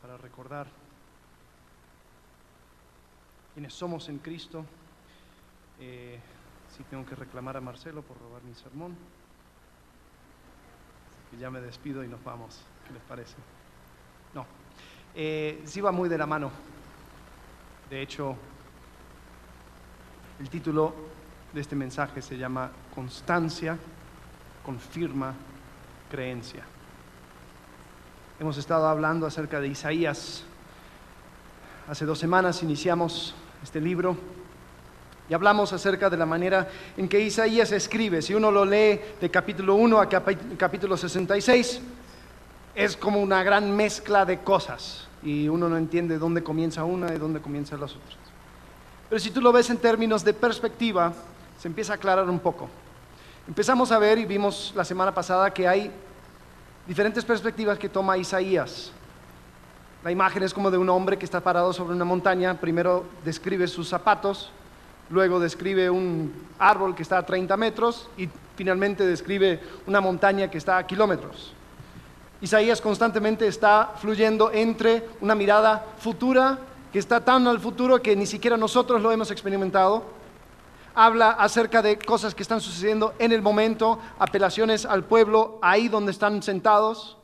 para recordar quiénes somos en Cristo. Eh, sí tengo que reclamar a Marcelo por robar mi sermón. Así que ya me despido y nos vamos. ¿Qué les parece? No. Eh, sí va muy de la mano. De hecho, el título de este mensaje se llama Constancia, confirma, creencia. Hemos estado hablando acerca de Isaías. Hace dos semanas iniciamos este libro y hablamos acerca de la manera en que Isaías escribe. Si uno lo lee de capítulo 1 a capítulo 66, es como una gran mezcla de cosas y uno no entiende dónde comienza una y dónde comienzan las otras. Pero si tú lo ves en términos de perspectiva, se empieza a aclarar un poco. Empezamos a ver y vimos la semana pasada que hay diferentes perspectivas que toma Isaías. La imagen es como de un hombre que está parado sobre una montaña. Primero describe sus zapatos, luego describe un árbol que está a 30 metros y finalmente describe una montaña que está a kilómetros. Isaías constantemente está fluyendo entre una mirada futura que está tan al futuro que ni siquiera nosotros lo hemos experimentado habla acerca de cosas que están sucediendo en el momento, apelaciones al pueblo ahí donde están sentados,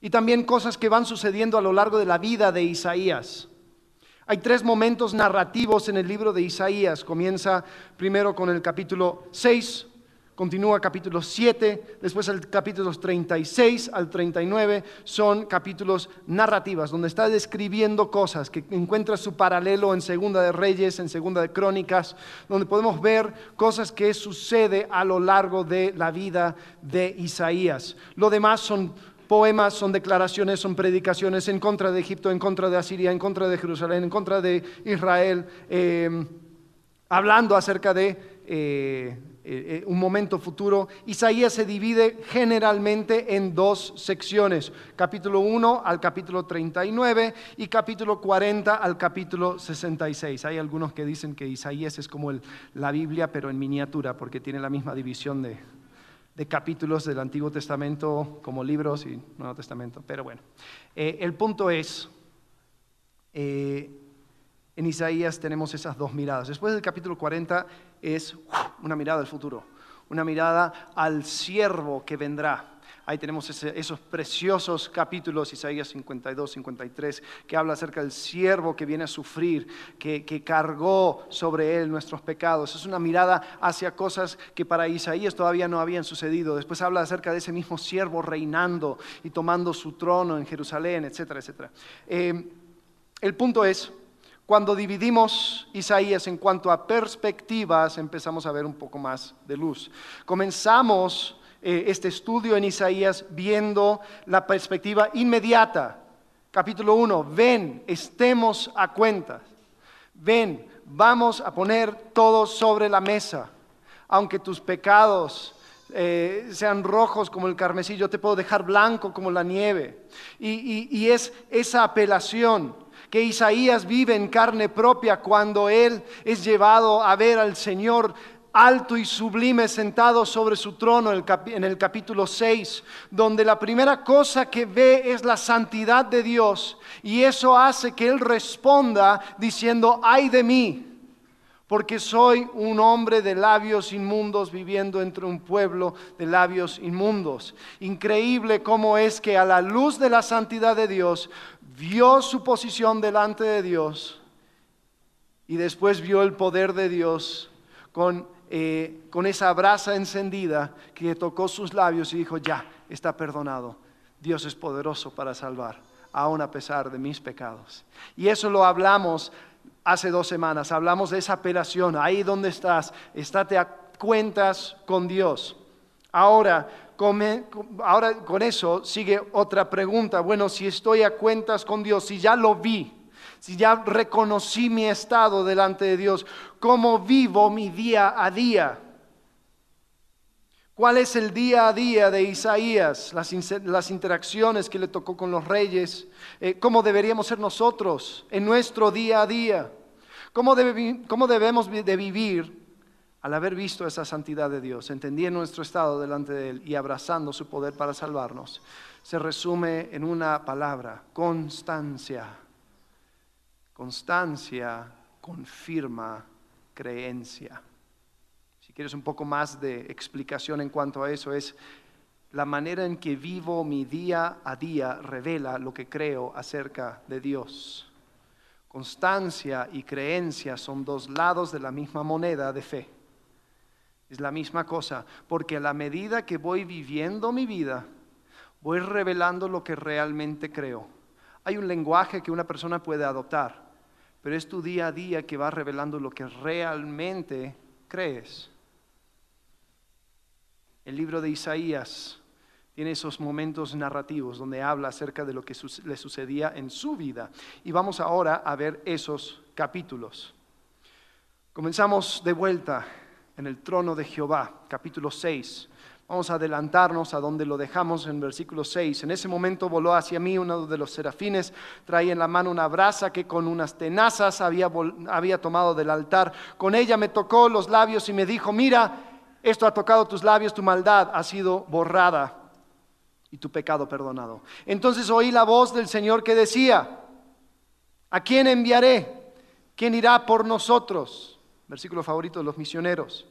y también cosas que van sucediendo a lo largo de la vida de Isaías. Hay tres momentos narrativos en el libro de Isaías. Comienza primero con el capítulo 6, Continúa capítulo 7, después el capítulos 36 al 39 son capítulos narrativas, donde está describiendo cosas que encuentra su paralelo en Segunda de Reyes, en Segunda de Crónicas, donde podemos ver cosas que sucede a lo largo de la vida de Isaías. Lo demás son poemas, son declaraciones, son predicaciones en contra de Egipto, en contra de Asiria, en contra de Jerusalén, en contra de Israel, eh, hablando acerca de... Eh, eh, eh, un momento futuro, Isaías se divide generalmente en dos secciones, capítulo 1 al capítulo 39 y capítulo 40 al capítulo 66. Hay algunos que dicen que Isaías es como la Biblia, pero en miniatura, porque tiene la misma división de, capítulos del Antiguo Testamento como libros y Nuevo Testamento. Pero bueno, eh, el punto es, en Isaías tenemos esas dos miradas. Después del capítulo 40 es una mirada al futuro, una mirada al siervo que vendrá. Ahí tenemos esos preciosos capítulos, Isaías 52, 53, que habla acerca del siervo que viene a sufrir, que, cargó sobre él nuestros pecados. Es una mirada hacia cosas que para Isaías todavía no habían sucedido. Después habla acerca de ese mismo siervo reinando y tomando su trono en Jerusalén, etcétera, etcétera. Eh, el punto es cuando dividimos Isaías en cuanto a perspectivas, empezamos a ver un poco más de luz. Comenzamos eh, este estudio en Isaías viendo la perspectiva inmediata. Capítulo 1, ven, estemos a cuentas. Ven, vamos a poner todo sobre la mesa. Aunque tus pecados eh, sean rojos como el carmesí, yo te puedo dejar blanco como la nieve. y es esa apelación que Isaías vive en carne propia cuando él es llevado a ver al Señor alto y sublime sentado sobre su trono en el capítulo 6, donde la primera cosa que ve es la santidad de Dios y eso hace que él responda diciendo, ay de mí, porque soy un hombre de labios inmundos viviendo entre un pueblo de labios inmundos. Increíble cómo es que a la luz de la santidad de Dios vio su posición delante de Dios y después vio el poder de Dios con, eh, con esa brasa encendida que tocó sus labios y dijo, ya, está perdonado. Dios es poderoso para salvar, aun a pesar de mis pecados. Y eso lo hablamos hace dos semanas, hablamos de esa apelación, ahí donde estás, estate a cuentas con Dios. Ahora, ahora con eso sigue otra pregunta. Bueno, si estoy a cuentas con Dios, si ya lo vi, si ya reconocí mi estado delante de Dios, ¿cómo vivo mi día a día? ¿Cuál es el día a día de Isaías? Las, interacciones que le tocó con los reyes. Eh, ¿Cómo deberíamos ser nosotros en nuestro día a día? ¿Cómo, cómo debemos de vivir al haber visto esa santidad de Dios, entendiendo nuestro estado delante de Él y abrazando su poder para salvarnos, se resume en una palabra, constancia. Constancia confirma creencia. Si quieres un poco más de explicación en cuanto a eso, es la manera en que vivo mi día a día revela lo que creo acerca de Dios. Constancia y creencia son dos lados de la misma moneda de fe. Es la misma cosa, porque a la medida que voy viviendo mi vida, voy revelando lo que realmente creo. Hay un lenguaje que una persona puede adoptar, pero es tu día a día que va revelando lo que realmente crees. El libro de Isaías tiene esos momentos narrativos donde habla acerca de lo que le sucedía en su vida. Y vamos ahora a ver esos capítulos. Comenzamos de vuelta en el trono de Jehová, capítulo 6. Vamos a adelantarnos a donde lo dejamos en versículo 6. En ese momento voló hacia mí uno de los serafines, traía en la mano una brasa que con unas tenazas había, había tomado del altar. Con ella me tocó los labios y me dijo, mira, esto ha tocado tus labios, tu maldad ha sido borrada y tu pecado perdonado. Entonces oí la voz del Señor que decía, ¿a quién enviaré? ¿Quién irá por nosotros? Versículo favorito de los misioneros.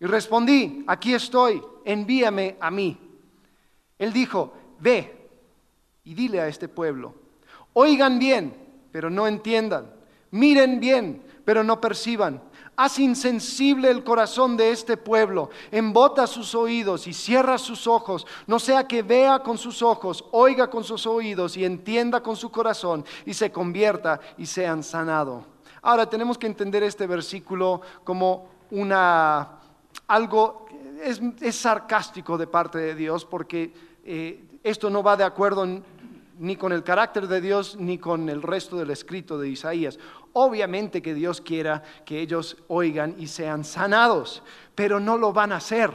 Y respondí, aquí estoy, envíame a mí. Él dijo, ve y dile a este pueblo, oigan bien, pero no entiendan, miren bien, pero no perciban. Haz insensible el corazón de este pueblo, embota sus oídos y cierra sus ojos, no sea que vea con sus ojos, oiga con sus oídos y entienda con su corazón y se convierta y sean sanado. Ahora tenemos que entender este versículo como una algo es, sarcástico de parte de Dios porque eh, esto no va de acuerdo ni con el carácter de Dios ni con el resto del escrito de Isaías. Obviamente que Dios quiera que ellos oigan y sean sanados, pero no lo van a hacer.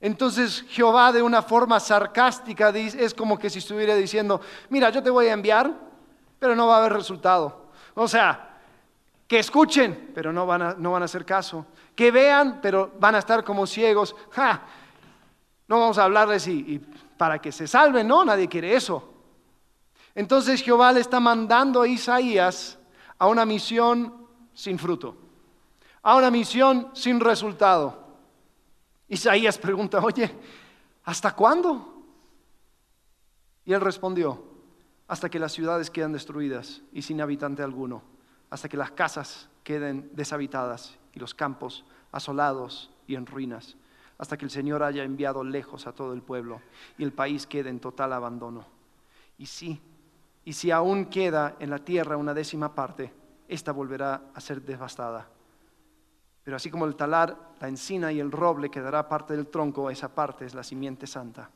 Entonces Jehová de una forma sarcástica es como que si estuviera diciendo, mira, yo te voy a enviar, pero no va a haber resultado. O sea, que escuchen, pero no van a, no van a hacer caso, que vean, pero van a estar como ciegos. No vamos a hablarles y, para que se salven, no, nadie quiere eso. Entonces Jehová le está mandando a Isaías a una misión sin fruto, a una misión sin resultado. Isaías pregunta, oye, ¿hasta cuándo? Y él respondió, hasta que las ciudades quedan destruidas y sin habitante alguno hasta que las casas queden deshabitadas y los campos asolados y en ruinas, hasta que el Señor haya enviado lejos a todo el pueblo y el país quede en total abandono. Y sí, y si aún queda en la tierra una décima parte, ésta volverá a ser devastada. Pero así como el talar, la encina y el roble quedará parte del tronco, esa parte es la simiente santa.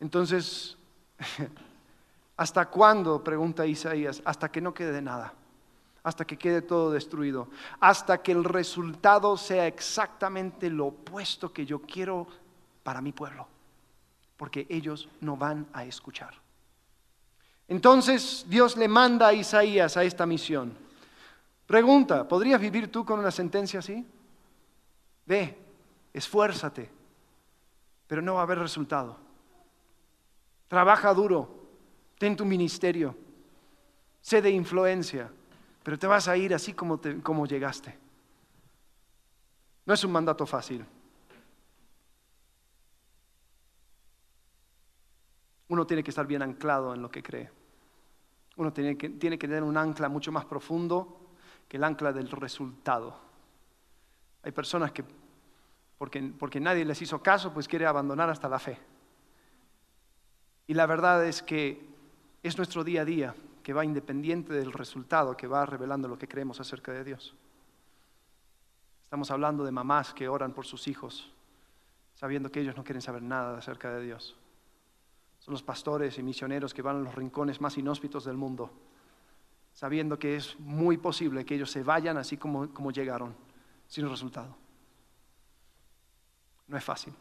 Entonces, ¿hasta cuándo? pregunta Isaías, hasta que no quede nada hasta que quede todo destruido, hasta que el resultado sea exactamente lo opuesto que yo quiero para mi pueblo, porque ellos no van a escuchar. Entonces Dios le manda a Isaías a esta misión. Pregunta, ¿podrías vivir tú con una sentencia así? Ve, esfuérzate, pero no va a haber resultado. Trabaja duro, ten tu ministerio, sé de influencia, pero te vas a ir así como, como llegaste. No es un mandato fácil. Uno tiene que estar bien anclado en lo que cree. Uno tiene que, tiene que tener un ancla mucho más profundo que el ancla del resultado. Hay personas que, porque, porque nadie les hizo caso, pues quiere abandonar hasta la fe. Y la verdad es que es nuestro día a día que va independiente del resultado, que va revelando lo que creemos acerca de Dios. Estamos hablando de mamás que oran por sus hijos, sabiendo que ellos no quieren saber nada acerca de Dios. Son los pastores y misioneros que van a los rincones más inhóspitos del mundo, sabiendo que es muy posible que ellos se vayan así como, como llegaron, sin resultado. No es fácil.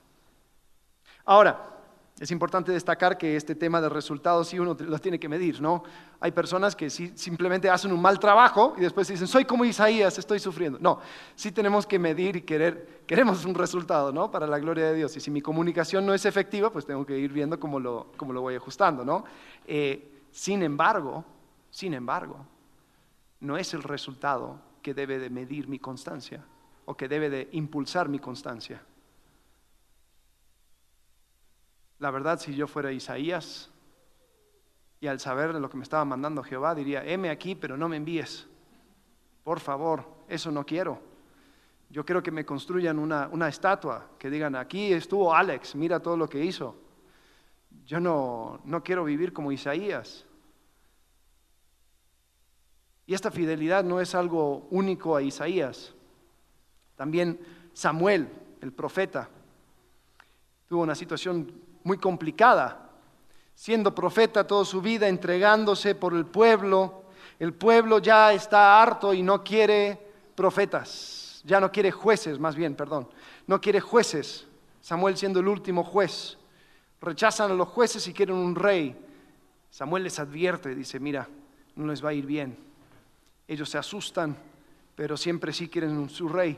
Ahora, Es importante destacar que este tema de resultados sí uno los tiene que medir, ¿no? Hay personas que simplemente hacen un mal trabajo y después dicen, soy como Isaías, estoy sufriendo. No, sí tenemos que medir y querer, queremos un resultado, ¿no? Para la gloria de Dios. Y si mi comunicación no es efectiva, pues tengo que ir viendo cómo lo, cómo lo voy ajustando, ¿no? Eh, sin embargo, sin embargo, no es el resultado que debe de medir mi constancia o que debe de impulsar mi constancia. La verdad, si yo fuera Isaías y al saber lo que me estaba mandando Jehová, diría, heme aquí, pero no me envíes. Por favor, eso no quiero. Yo quiero que me construyan una, una estatua, que digan, aquí estuvo Alex, mira todo lo que hizo. Yo no, no quiero vivir como Isaías. Y esta fidelidad no es algo único a Isaías. También Samuel, el profeta, tuvo una situación muy complicada, siendo profeta toda su vida, entregándose por el pueblo. El pueblo ya está harto y no quiere profetas, ya no quiere jueces, más bien, perdón, no quiere jueces. Samuel siendo el último juez. Rechazan a los jueces y quieren un rey. Samuel les advierte, dice, mira, no les va a ir bien. Ellos se asustan, pero siempre sí quieren su rey.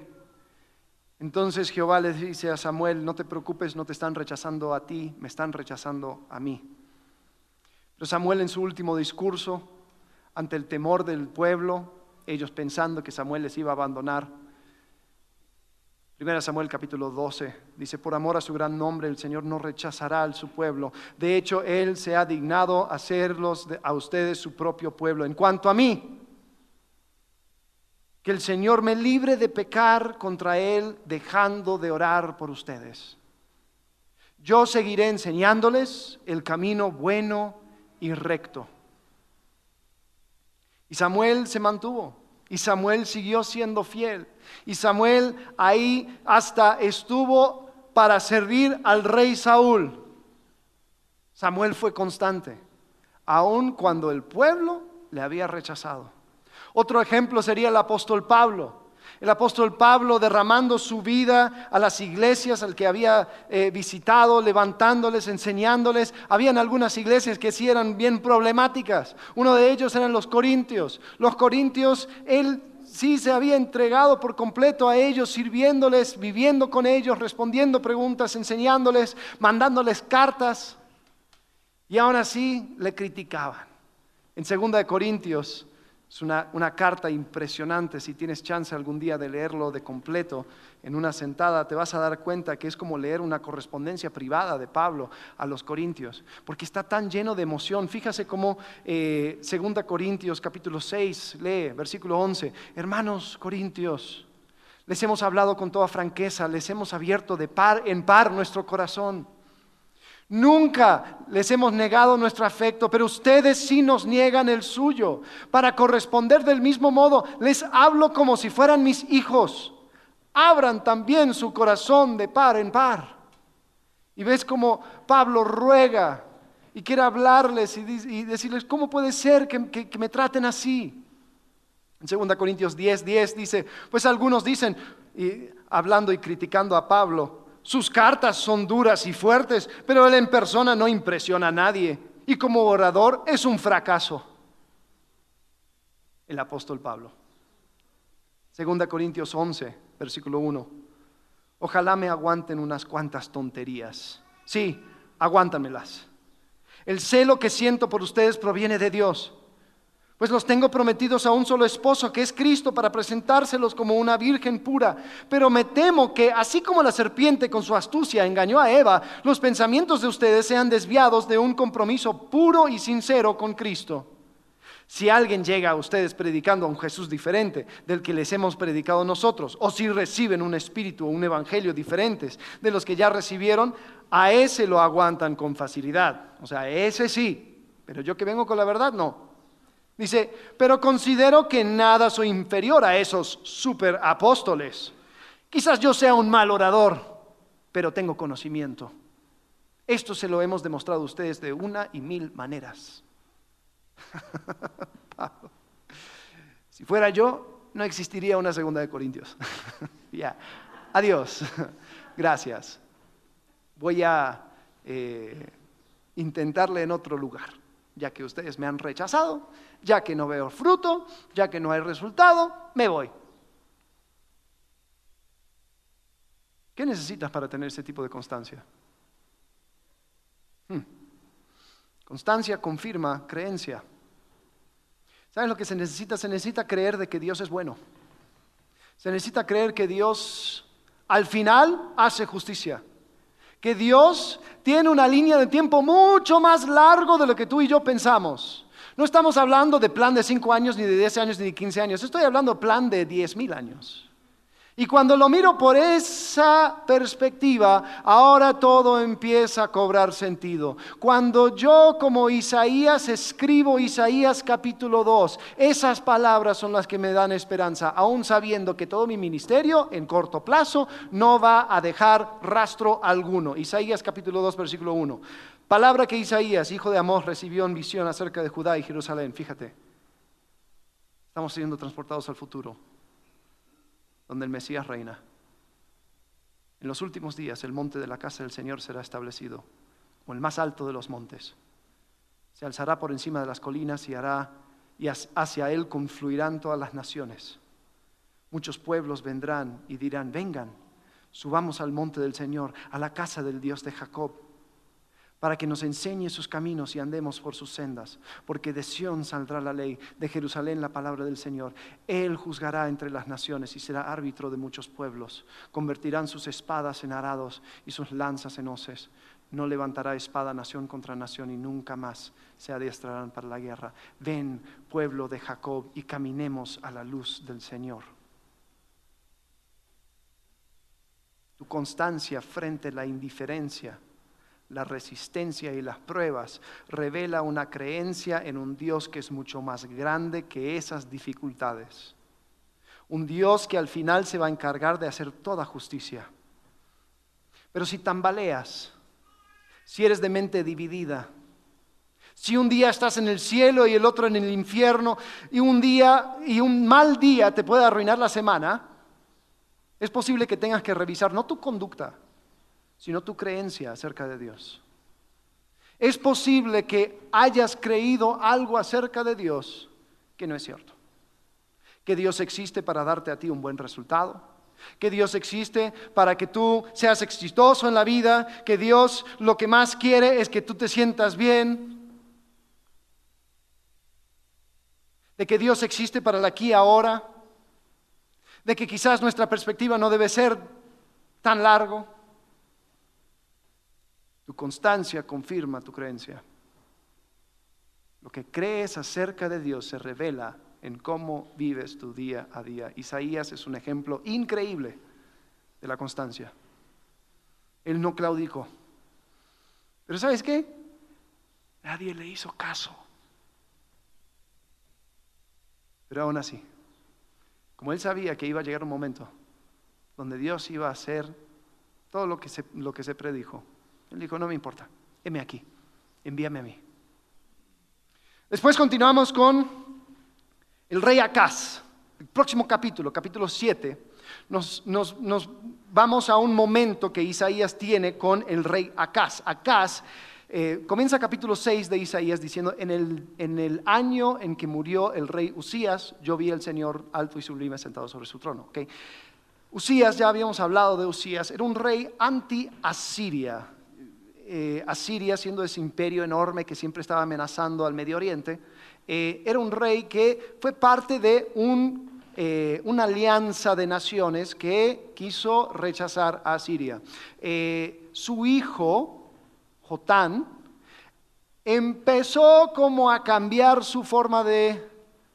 Entonces Jehová le dice a Samuel, no te preocupes, no te están rechazando a ti, me están rechazando a mí. Pero Samuel en su último discurso, ante el temor del pueblo, ellos pensando que Samuel les iba a abandonar, Primera Samuel capítulo 12 dice, por amor a su gran nombre el Señor no rechazará a su pueblo. De hecho, Él se ha dignado hacerlos a ustedes su propio pueblo. En cuanto a mí, que el Señor me libre de pecar contra Él dejando de orar por ustedes. Yo seguiré enseñándoles el camino bueno y recto. Y Samuel se mantuvo. Y Samuel siguió siendo fiel. Y Samuel ahí hasta estuvo para servir al rey Saúl. Samuel fue constante, aun cuando el pueblo le había rechazado. Otro ejemplo sería el apóstol Pablo. El apóstol Pablo derramando su vida a las iglesias al que había eh, visitado, levantándoles, enseñándoles. Habían algunas iglesias que sí eran bien problemáticas. Uno de ellos eran los corintios. Los corintios, él sí se había entregado por completo a ellos, sirviéndoles, viviendo con ellos, respondiendo preguntas, enseñándoles, mandándoles cartas. Y aún así le criticaban. En 2 Corintios es una, carta impresionante, si tienes chance algún día de leerlo de completo en una sentada, te vas a dar cuenta que es como leer una correspondencia privada de Pablo a los Corintios, porque está tan lleno de emoción. Fíjase cómo eh, 2 Corintios capítulo 6 lee, versículo 11, hermanos Corintios, les hemos hablado con toda franqueza, les hemos abierto de par en par nuestro corazón Nunca les hemos negado nuestro afecto, pero ustedes sí nos niegan el suyo. Para corresponder del mismo modo, les hablo como si fueran mis hijos. Abran también su corazón de par en par. Y ves como Pablo ruega y quiere hablarles y, decirles, ¿cómo puede ser que, me traten así? En 2 Corintios 10, 10 dice, pues algunos dicen, hablando y criticando a Pablo, sus cartas son duras y fuertes, pero él en persona no impresiona a nadie. Y como orador es un fracaso. El apóstol Pablo. Segunda Corintios 11, versículo 1. Ojalá me aguanten unas cuantas tonterías. Sí, aguántamelas. El celo que siento por ustedes proviene de Dios pues los tengo prometidos a un solo esposo, que es Cristo, para presentárselos como una virgen pura. Pero me temo que, así como la serpiente con su astucia engañó a Eva, los pensamientos de ustedes sean desviados de un compromiso puro y sincero con Cristo. Si alguien llega a ustedes predicando a un Jesús diferente del que les hemos predicado nosotros, o si reciben un espíritu o un evangelio diferentes de los que ya recibieron, a ese lo aguantan con facilidad. O sea, ese sí, pero yo que vengo con la verdad, no. Dice, pero considero que nada soy inferior a esos superapóstoles. Quizás yo sea un mal orador, pero tengo conocimiento. Esto se lo hemos demostrado a ustedes de una y mil maneras. si fuera yo, no existiría una segunda de Corintios. ya, adiós. Gracias. Voy a eh, intentarle en otro lugar, ya que ustedes me han rechazado, ya que no veo fruto, ya que no hay resultado, me voy. ¿Qué necesitas para tener ese tipo de constancia? Hmm. Constancia confirma creencia. ¿Sabes lo que se necesita? Se necesita creer de que Dios es bueno. Se necesita creer que Dios al final hace justicia. Que Dios tiene una línea de tiempo mucho más largo de lo que tú y yo pensamos. No estamos hablando de plan de 5 años, ni de 10 años, ni de 15 años. Estoy hablando de plan de 10 mil años. Y cuando lo miro por esa perspectiva, ahora todo empieza a cobrar sentido. Cuando yo como Isaías escribo Isaías capítulo 2, esas palabras son las que me dan esperanza, aún sabiendo que todo mi ministerio en corto plazo no va a dejar rastro alguno. Isaías capítulo 2, versículo 1. Palabra que Isaías, hijo de Amós, recibió en visión acerca de Judá y Jerusalén. Fíjate, estamos siendo transportados al futuro donde el Mesías reina. En los últimos días el monte de la casa del Señor será establecido, como el más alto de los montes. Se alzará por encima de las colinas y hará y hacia él confluirán todas las naciones. Muchos pueblos vendrán y dirán, vengan, subamos al monte del Señor, a la casa del Dios de Jacob para que nos enseñe sus caminos y andemos por sus sendas, porque de Sión saldrá la ley, de Jerusalén la palabra del Señor. Él juzgará entre las naciones y será árbitro de muchos pueblos. Convertirán sus espadas en arados y sus lanzas en hoces. No levantará espada nación contra nación y nunca más se adiestrarán para la guerra. Ven, pueblo de Jacob, y caminemos a la luz del Señor. Tu constancia frente a la indiferencia la resistencia y las pruebas revela una creencia en un Dios que es mucho más grande que esas dificultades. Un Dios que al final se va a encargar de hacer toda justicia. Pero si tambaleas, si eres de mente dividida, si un día estás en el cielo y el otro en el infierno, y un día y un mal día te puede arruinar la semana, es posible que tengas que revisar no tu conducta, sino tu creencia acerca de Dios. Es posible que hayas creído algo acerca de Dios que no es cierto. Que Dios existe para darte a ti un buen resultado. Que Dios existe para que tú seas exitoso en la vida. Que Dios lo que más quiere es que tú te sientas bien. De que Dios existe para el aquí y ahora. De que quizás nuestra perspectiva no debe ser tan largo. Tu constancia confirma tu creencia. Lo que crees acerca de Dios se revela en cómo vives tu día a día. Isaías es un ejemplo increíble de la constancia. Él no claudicó. Pero ¿sabes qué? Nadie le hizo caso. Pero aún así, como él sabía que iba a llegar un momento donde Dios iba a hacer todo lo que se, lo que se predijo, él dijo, no me importa, heme aquí, envíame a mí. Después continuamos con el rey Acaz. El próximo capítulo, capítulo 7, nos, vamos a un momento que Isaías tiene con el rey Acaz. Acaz eh, comienza capítulo 6 de Isaías diciendo, en el, año en que murió el rey Usías, yo vi al Señor alto y sublime sentado sobre su trono. Usías, ya habíamos hablado de Usías, era un rey anti-Asiria. Eh, Asiria, siendo ese imperio enorme que siempre estaba amenazando al Medio Oriente, eh, era un rey que fue parte de eh, una alianza de naciones que quiso rechazar a Asiria. su hijo, Jotán, empezó como a cambiar su forma de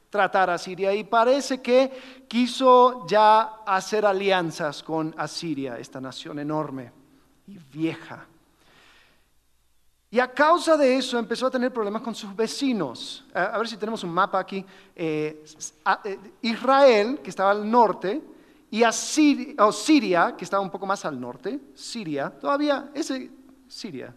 tratar a Asiria y parece que quiso ya hacer alianzas con Asiria, esta nación enorme y vieja. Y a causa de eso empezó a tener problemas con sus vecinos. A, ver si tenemos un mapa aquí. Eh, eh, Israel, que estaba al norte, y Siria, que estaba un poco más al norte, Siria, todavía, ese, Siria,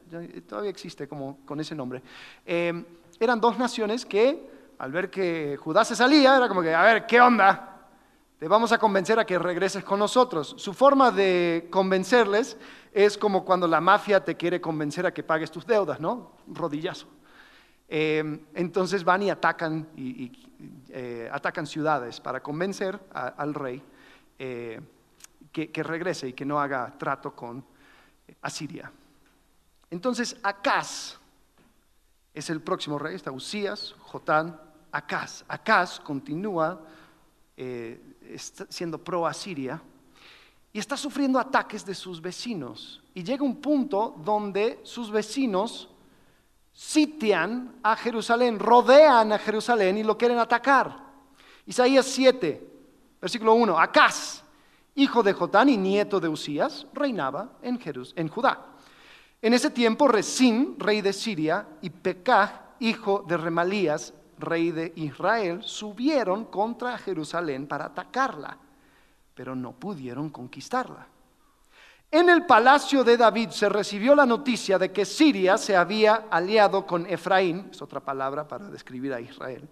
todavía existe como con ese nombre, eh, eran dos naciones que al ver que Judá se salía, era como que, a ver, ¿qué onda? Te vamos a convencer a que regreses con nosotros. Su forma de convencerles es como cuando la mafia te quiere convencer a que pagues tus deudas, ¿no? Rodillazo. Eh, entonces van y atacan, y, eh, atacan ciudades para convencer al rey eh, que, regrese y que no haga trato con Asiria. Entonces Acaz es el próximo rey, está Usías, Jotán, Acaz. Acaz continúa siendo pro Asiria y está sufriendo ataques de sus vecinos. Y llega un punto donde sus vecinos sitian a Jerusalén, rodean a Jerusalén y lo quieren atacar. Isaías 7, versículo 1, Acaz, hijo de Jotán y nieto de Usías, reinaba en, en Judá. En ese tiempo Resín, rey de Siria, y Pekah, hijo de Remalías, rey de Israel, subieron contra Jerusalén para atacarla, pero no pudieron conquistarla. En el palacio de David se recibió la noticia de que Siria se había aliado con Efraín, es otra palabra para describir a Israel,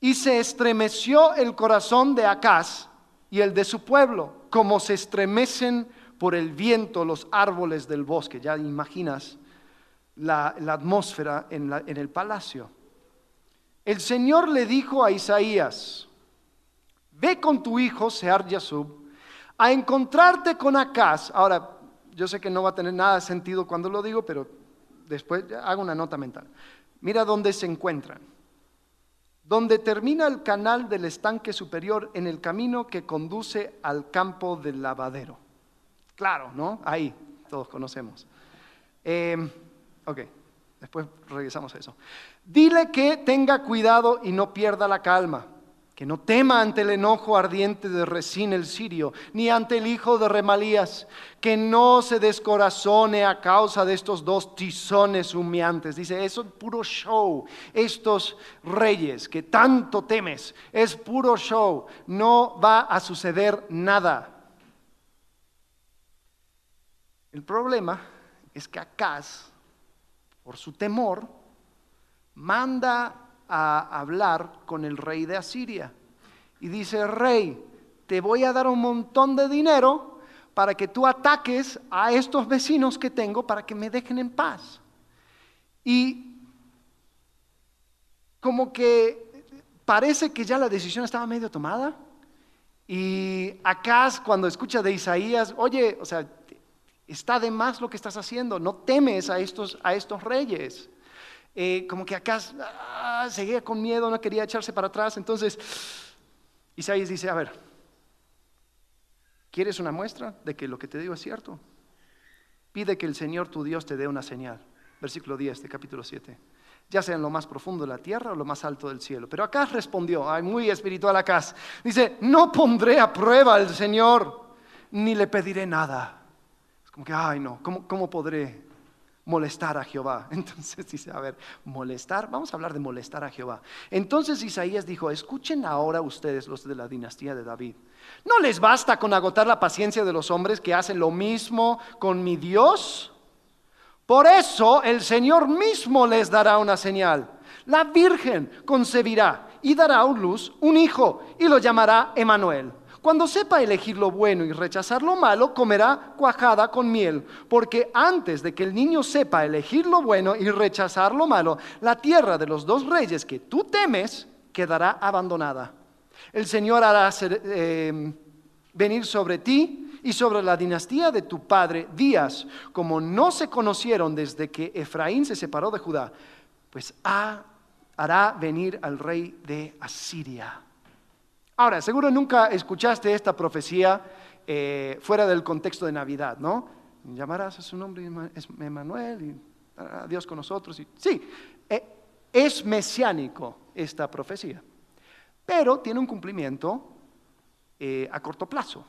y se estremeció el corazón de Acaz y el de su pueblo, como se estremecen por el viento los árboles del bosque. Ya imaginas la, atmósfera en, el palacio. El Señor le dijo a Isaías, ve con tu hijo Sear Yasub a encontrarte con Acaz. Ahora, yo sé que no va a tener nada de sentido cuando lo digo, pero después hago una nota mental. Mira dónde se encuentran. Donde termina el canal del estanque superior en el camino que conduce al campo del lavadero. Claro, ¿no? Ahí, todos conocemos. Eh, ok, después regresamos a eso. Dile que tenga cuidado y no pierda la calma que no tema ante el enojo ardiente de Resín el sirio, ni ante el hijo de Remalías, que no se descorazone a causa de estos dos tizones humeantes. Dice, eso es puro show. Estos reyes que tanto temes, es puro show. No va a suceder nada. El problema es que Acaz, por su temor, manda a hablar con el rey de Asiria. Y dice, rey, te voy a dar un montón de dinero para que tú ataques a estos vecinos que tengo para que me dejen en paz. Y como que parece que ya la decisión estaba medio tomada. Y acá cuando escucha de Isaías, oye, o sea, está de más lo que estás haciendo, no temes a estos, a estos reyes. Eh, como que acá ah, seguía con miedo, no quería echarse para atrás. Entonces, Isaías dice, a ver, ¿quieres una muestra de que lo que te digo es cierto? Pide que el Señor tu Dios te dé una señal. Versículo 10 de capítulo 7. Ya sea en lo más profundo de la tierra o lo más alto del cielo. Pero acá respondió, ay, muy espiritual acá. Dice, no pondré a prueba al Señor, ni le pediré nada. Como que, ay, no, ¿cómo, cómo podré molestar a Jehová. Entonces dice, a ver, molestar, vamos a hablar de molestar a Jehová. Entonces Isaías dijo, escuchen ahora ustedes los de la dinastía de David. ¿No les basta con agotar la paciencia de los hombres que hacen lo mismo con mi Dios? Por eso el Señor mismo les dará una señal. La Virgen concebirá y dará a luz un hijo y lo llamará Emanuel cuando sepa elegir lo bueno y rechazar lo malo, comerá cuajada con miel, porque antes de que el niño sepa elegir lo bueno y rechazar lo malo, la tierra de los dos reyes que tú temes quedará abandonada. El Señor hará eh, venir sobre ti y sobre la dinastía de tu padre días, como no se conocieron desde que Efraín se separó de Judá, pues hará venir al rey de Asiria Ahora, seguro nunca escuchaste esta profecía eh, fuera del contexto de Navidad, ¿no? Llamarás a su nombre Emanuel y a Dios con nosotros. Y, sí, eh, es mesiánico esta profecía, pero tiene un cumplimiento eh, a corto plazo.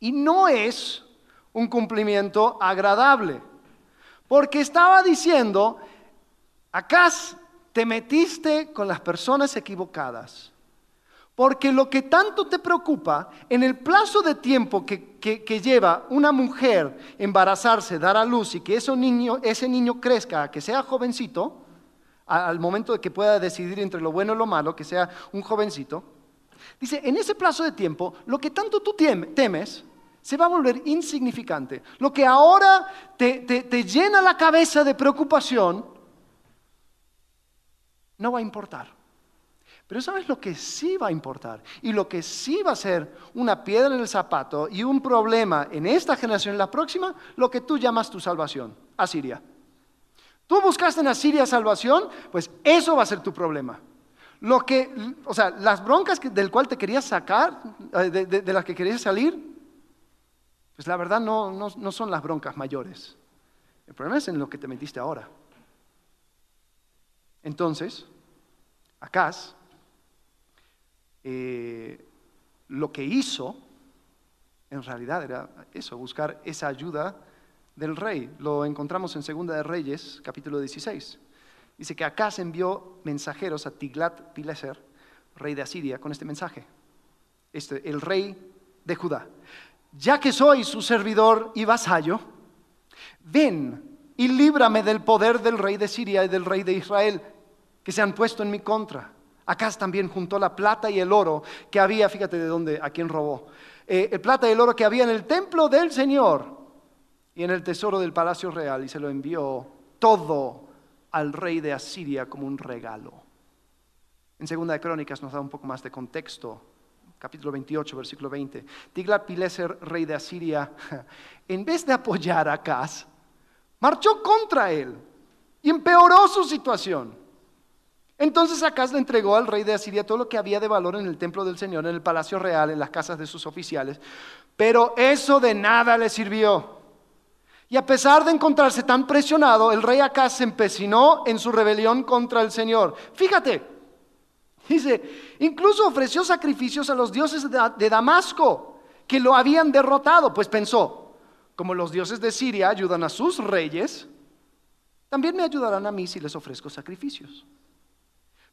Y no es un cumplimiento agradable, porque estaba diciendo, acá te metiste con las personas equivocadas porque lo que tanto te preocupa, en el plazo de tiempo que, lleva una mujer embarazarse, dar a luz y que ese niño, ese niño crezca, que sea jovencito, al momento de que pueda decidir entre lo bueno y lo malo, que sea un jovencito, Dice, en ese plazo de tiempo, lo que tanto tú temes se va a volver insignificante. Lo que ahora te, te llena la cabeza de preocupación, no va a importar. Pero ¿sabes lo que sí va a importar? Y lo que sí va a ser una piedra en el zapato y un problema en esta generación y la próxima, lo que tú llamas tu salvación, Asiria. Tú buscaste en Asiria salvación, pues eso va a ser tu problema. Lo que, o sea, las broncas del cual te querías sacar, eh, de, las que querías salir, pues la verdad no, no, son las broncas mayores. El problema es en lo que te metiste ahora. Entonces, Acaz, eh, lo que hizo, en realidad era eso, buscar esa ayuda del rey. Lo encontramos en Segunda de Reyes, capítulo 16. Dice que Acaz envió mensajeros a Tiglat-Pileser, rey de Asiria, con este mensaje. Este, el rey de Judá. Ya que soy su servidor y vasallo, ven y líbrame del poder del rey de Siria y del rey de Israel, que se han puesto en mi contra. Acaz también juntó la plata y el oro que había, fíjate de dónde, a quién robó, eh, el plata y el oro que había en el templo del Señor y en el tesoro del palacio real y se lo envió todo al rey de Asiria como un regalo. En Segunda de Crónicas nos da un poco más de contexto. Capítulo 28, versículo 20. Tiglat-Pileser, rey de Asiria, en vez de apoyar a Acaz, marchó contra él y empeoró su situación. Entonces Acaz le entregó al rey de Asiria todo lo que había de valor en el templo del Señor, en el palacio real, en las casas de sus oficiales, pero eso de nada le sirvió. Y a pesar de encontrarse tan presionado, el rey Acaz se empecinó en su rebelión contra el Señor. Fíjate, dice, incluso ofreció sacrificios a los dioses de Damasco, que lo habían derrotado, pues pensó, como los dioses de Siria ayudan a sus reyes, también me ayudarán a mí si les ofrezco sacrificios.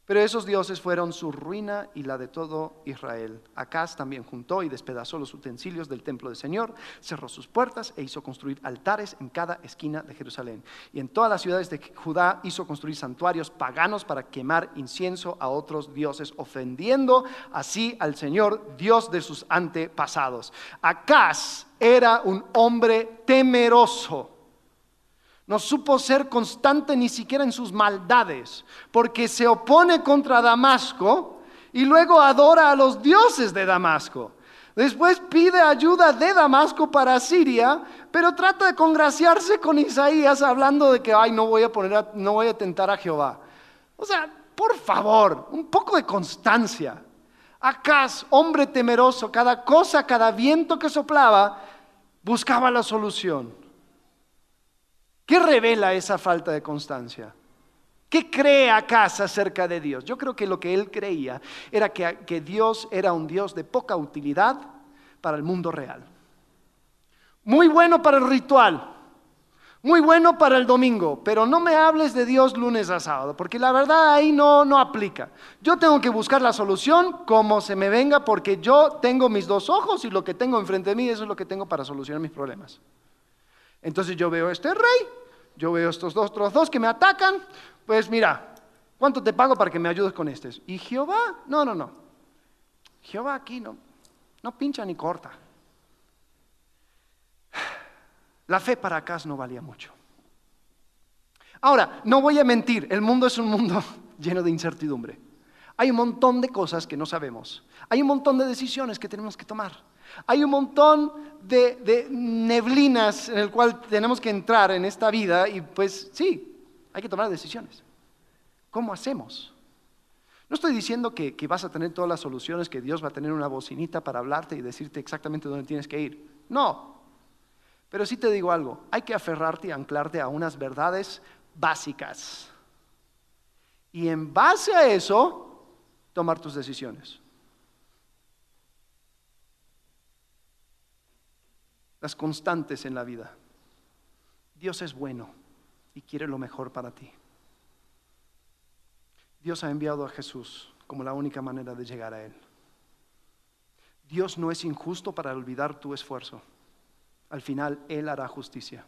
Pero esos dioses fueron su ruina y la de todo Israel. Acaz también juntó y despedazó los utensilios del templo del Señor, cerró sus puertas e hizo construir altares en cada esquina de Jerusalén. Y en todas las ciudades de Judá hizo construir santuarios paganos para quemar incienso a otros dioses, ofendiendo así al Señor, Dios de sus antepasados. Acaz era un hombre temeroso no supo ser constante ni siquiera en sus maldades, porque se opone contra Damasco y luego adora a los dioses de Damasco. Después pide ayuda de Damasco para Siria, pero trata de congraciarse con Isaías hablando de que, ay, no voy a poner, no voy a tentar a Jehová. O sea, por favor, un poco de constancia. Acaz, hombre temeroso, cada cosa, cada viento que soplaba, buscaba la solución. ¿Qué revela esa falta de constancia? ¿Qué cree acaso acerca de Dios? Yo creo que lo que él creía era que, que Dios era un Dios de poca utilidad para el mundo real. Muy bueno para el ritual, muy bueno para el domingo, pero no me hables de Dios lunes a sábado, porque la verdad ahí no, no aplica. Yo tengo que buscar la solución como se me venga, porque yo tengo mis dos ojos y lo que tengo enfrente de mí, eso es lo que tengo para solucionar mis problemas. Entonces yo veo a este rey, yo veo estos dos, dos que me atacan, pues mira, ¿cuánto te pago para que me ayudes con estos? Y Jehová, no, no, no. Jehová aquí no, no pincha ni corta. La fe para acá no valía mucho. Ahora, no voy a mentir, el mundo es un mundo lleno de incertidumbre. Hay un montón de cosas que no sabemos. Hay un montón de decisiones que tenemos que tomar. Hay un montón de, neblinas en el cual tenemos que entrar en esta vida y pues sí, hay que tomar decisiones. ¿Cómo hacemos? No estoy diciendo que, que, vas a tener todas las soluciones, que Dios va a tener una bocinita para hablarte y decirte exactamente dónde tienes que ir. No. Pero sí te digo algo, hay que aferrarte y anclarte a unas verdades básicas. Y en base a eso, tomar tus decisiones. Las constantes en la vida. Dios es bueno y quiere lo mejor para ti. Dios ha enviado a Jesús como la única manera de llegar a Él. Dios no es injusto para olvidar tu esfuerzo. Al final Él hará justicia.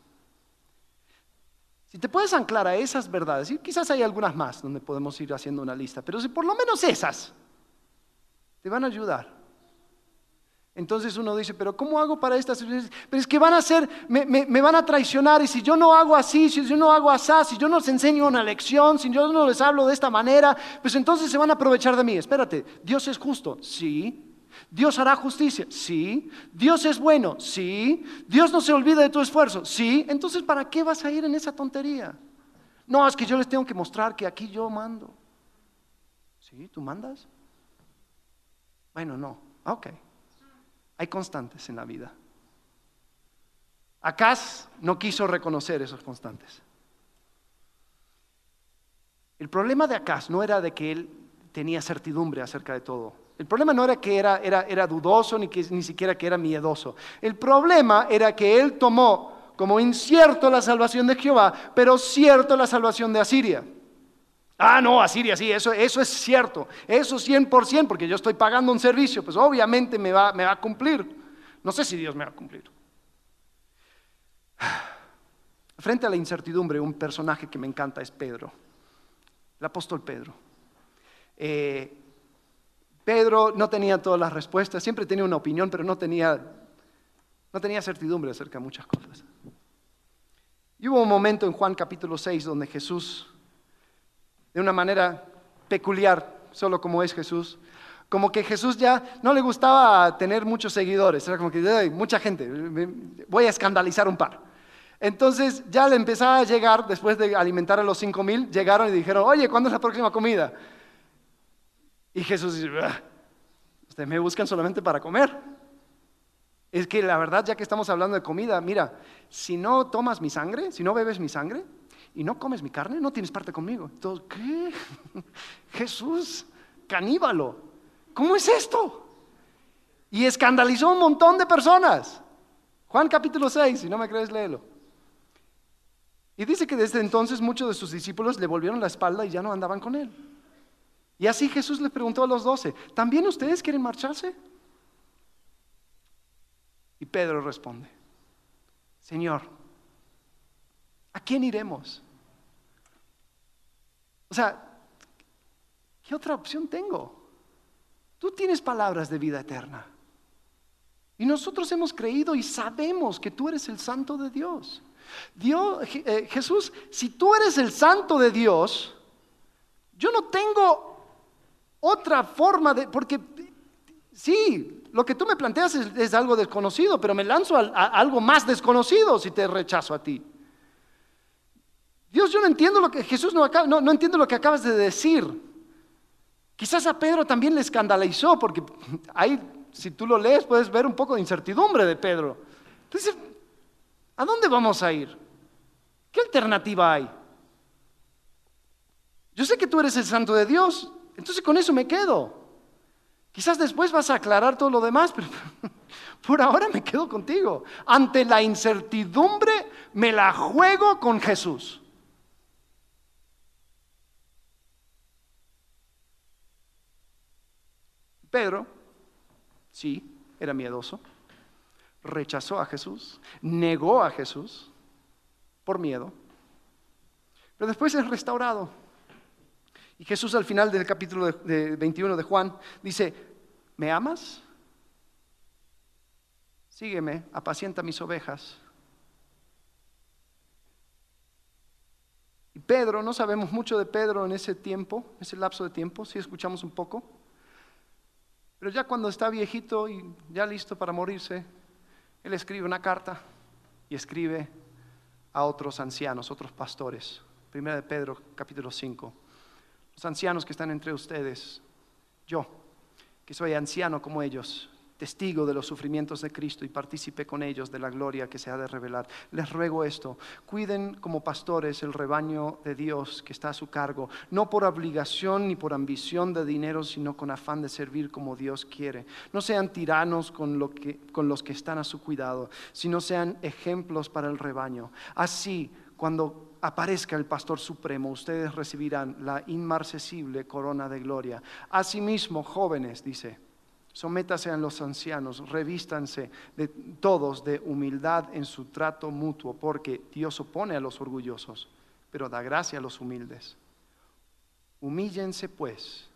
Si te puedes anclar a esas verdades, y quizás hay algunas más donde podemos ir haciendo una lista, pero si por lo menos esas, te van a ayudar. Entonces uno dice, pero ¿cómo hago para estas? Pero es que van a ser, me, me, van a traicionar y si yo no hago así, si yo no hago así, si yo no les enseño una lección, si yo no les hablo de esta manera, pues entonces se van a aprovechar de mí. Espérate, Dios es justo, sí. Dios hará justicia, sí. Dios es bueno, sí. Dios no se olvida de tu esfuerzo, sí. Entonces, ¿para qué vas a ir en esa tontería? No, es que yo les tengo que mostrar que aquí yo mando. ¿Sí? ¿Tú mandas? Bueno, no. Ok. Hay constantes en la vida. Acaz no quiso reconocer esos constantes. El problema de Acaz no era de que él tenía certidumbre acerca de todo. El problema no era que era, era, era dudoso ni, que, ni siquiera que era miedoso. El problema era que él tomó como incierto la salvación de Jehová, pero cierto la salvación de Asiria. Ah, no, Asiria, sí, eso, eso es cierto. Eso 100%, porque yo estoy pagando un servicio, pues obviamente me va, me va a cumplir. No sé si Dios me va a cumplir. Frente a la incertidumbre, un personaje que me encanta es Pedro, el apóstol Pedro. Eh, Pedro no tenía todas las respuestas, siempre tenía una opinión, pero no tenía, no tenía certidumbre acerca de muchas cosas. Y hubo un momento en Juan capítulo 6 donde Jesús de una manera peculiar, solo como es Jesús. Como que Jesús ya no le gustaba tener muchos seguidores, era como que mucha gente, voy a escandalizar un par. Entonces ya le empezaba a llegar, después de alimentar a los cinco mil, llegaron y dijeron, oye, ¿cuándo es la próxima comida? Y Jesús dice, ustedes me buscan solamente para comer. Es que la verdad, ya que estamos hablando de comida, mira, si no tomas mi sangre, si no bebes mi sangre, y no comes mi carne, no tienes parte conmigo. Entonces, ¿qué? Jesús, caníbalo. ¿Cómo es esto? Y escandalizó a un montón de personas. Juan capítulo 6, si no me crees, léelo. Y dice que desde entonces muchos de sus discípulos le volvieron la espalda y ya no andaban con él. Y así Jesús le preguntó a los doce, ¿también ustedes quieren marcharse? Y Pedro responde, Señor, ¿a quién iremos? O sea, ¿qué otra opción tengo? Tú tienes palabras de vida eterna. Y nosotros hemos creído y sabemos que tú eres el santo de Dios. Dios eh, Jesús, si tú eres el santo de Dios, yo no tengo otra forma de, porque sí, lo que tú me planteas es, algo desconocido, pero me lanzo a, algo más desconocido si te rechazo a ti. Dios, yo no entiendo lo que Jesús no, no, no entiendo lo que acabas de decir. Quizás a Pedro también le escandalizó, porque ahí, si tú lo lees, puedes ver un poco de incertidumbre de Pedro. Entonces, ¿a dónde vamos a ir? ¿Qué alternativa hay? Yo sé que tú eres el santo de Dios, entonces con eso me quedo. Quizás después vas a aclarar todo lo demás, pero por ahora me quedo contigo. Ante la incertidumbre me la juego con Jesús. Pedro, sí, era miedoso, rechazó a Jesús, negó a Jesús por miedo, pero después es restaurado. Y Jesús al final del capítulo de 21 de Juan dice, ¿me amas? Sígueme, apacienta mis ovejas. Y Pedro, no sabemos mucho de Pedro en ese tiempo, ese lapso de tiempo, si escuchamos un poco. Pero ya cuando está viejito y ya listo para morirse, él escribe una carta y escribe a otros ancianos, otros pastores. Primera de Pedro, capítulo 5. Los ancianos que están entre ustedes, yo, que soy anciano como ellos, testigo de los sufrimientos de Cristo y partícipe con ellos de la gloria que se ha de revelar. Les ruego esto, cuiden como pastores el rebaño de Dios que está a su cargo, no por obligación ni por ambición de dinero, sino con afán de servir como Dios quiere. No sean tiranos con, lo que, con los que están a su cuidado, sino sean ejemplos para el rebaño. Así, cuando aparezca el pastor supremo, ustedes recibirán la inmarcesible corona de gloria. Asimismo, jóvenes, dice, Sométase a los ancianos, revístanse de todos de humildad en su trato mutuo, porque Dios opone a los orgullosos, pero da gracia a los humildes. Humíllense pues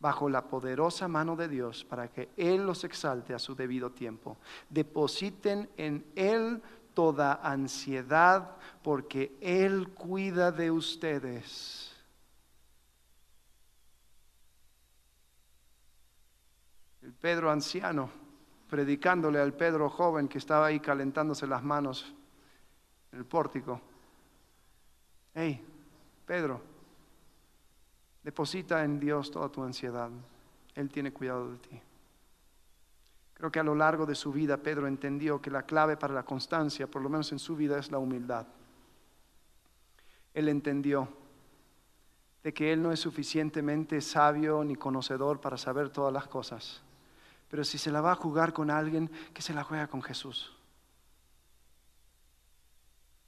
bajo la poderosa mano de Dios para que Él los exalte a su debido tiempo. Depositen en Él toda ansiedad porque Él cuida de ustedes. Pedro anciano, predicándole al Pedro joven que estaba ahí calentándose las manos en el pórtico. Hey, Pedro, Deposita en Dios toda tu ansiedad. Él tiene cuidado de ti. Creo que a lo largo de su vida Pedro entendió que la clave para la constancia, por lo menos en su vida, es la humildad. Él entendió de que él no es suficientemente sabio ni conocedor para saber todas las cosas. Pero si se la va a jugar con alguien, que se la juega con Jesús.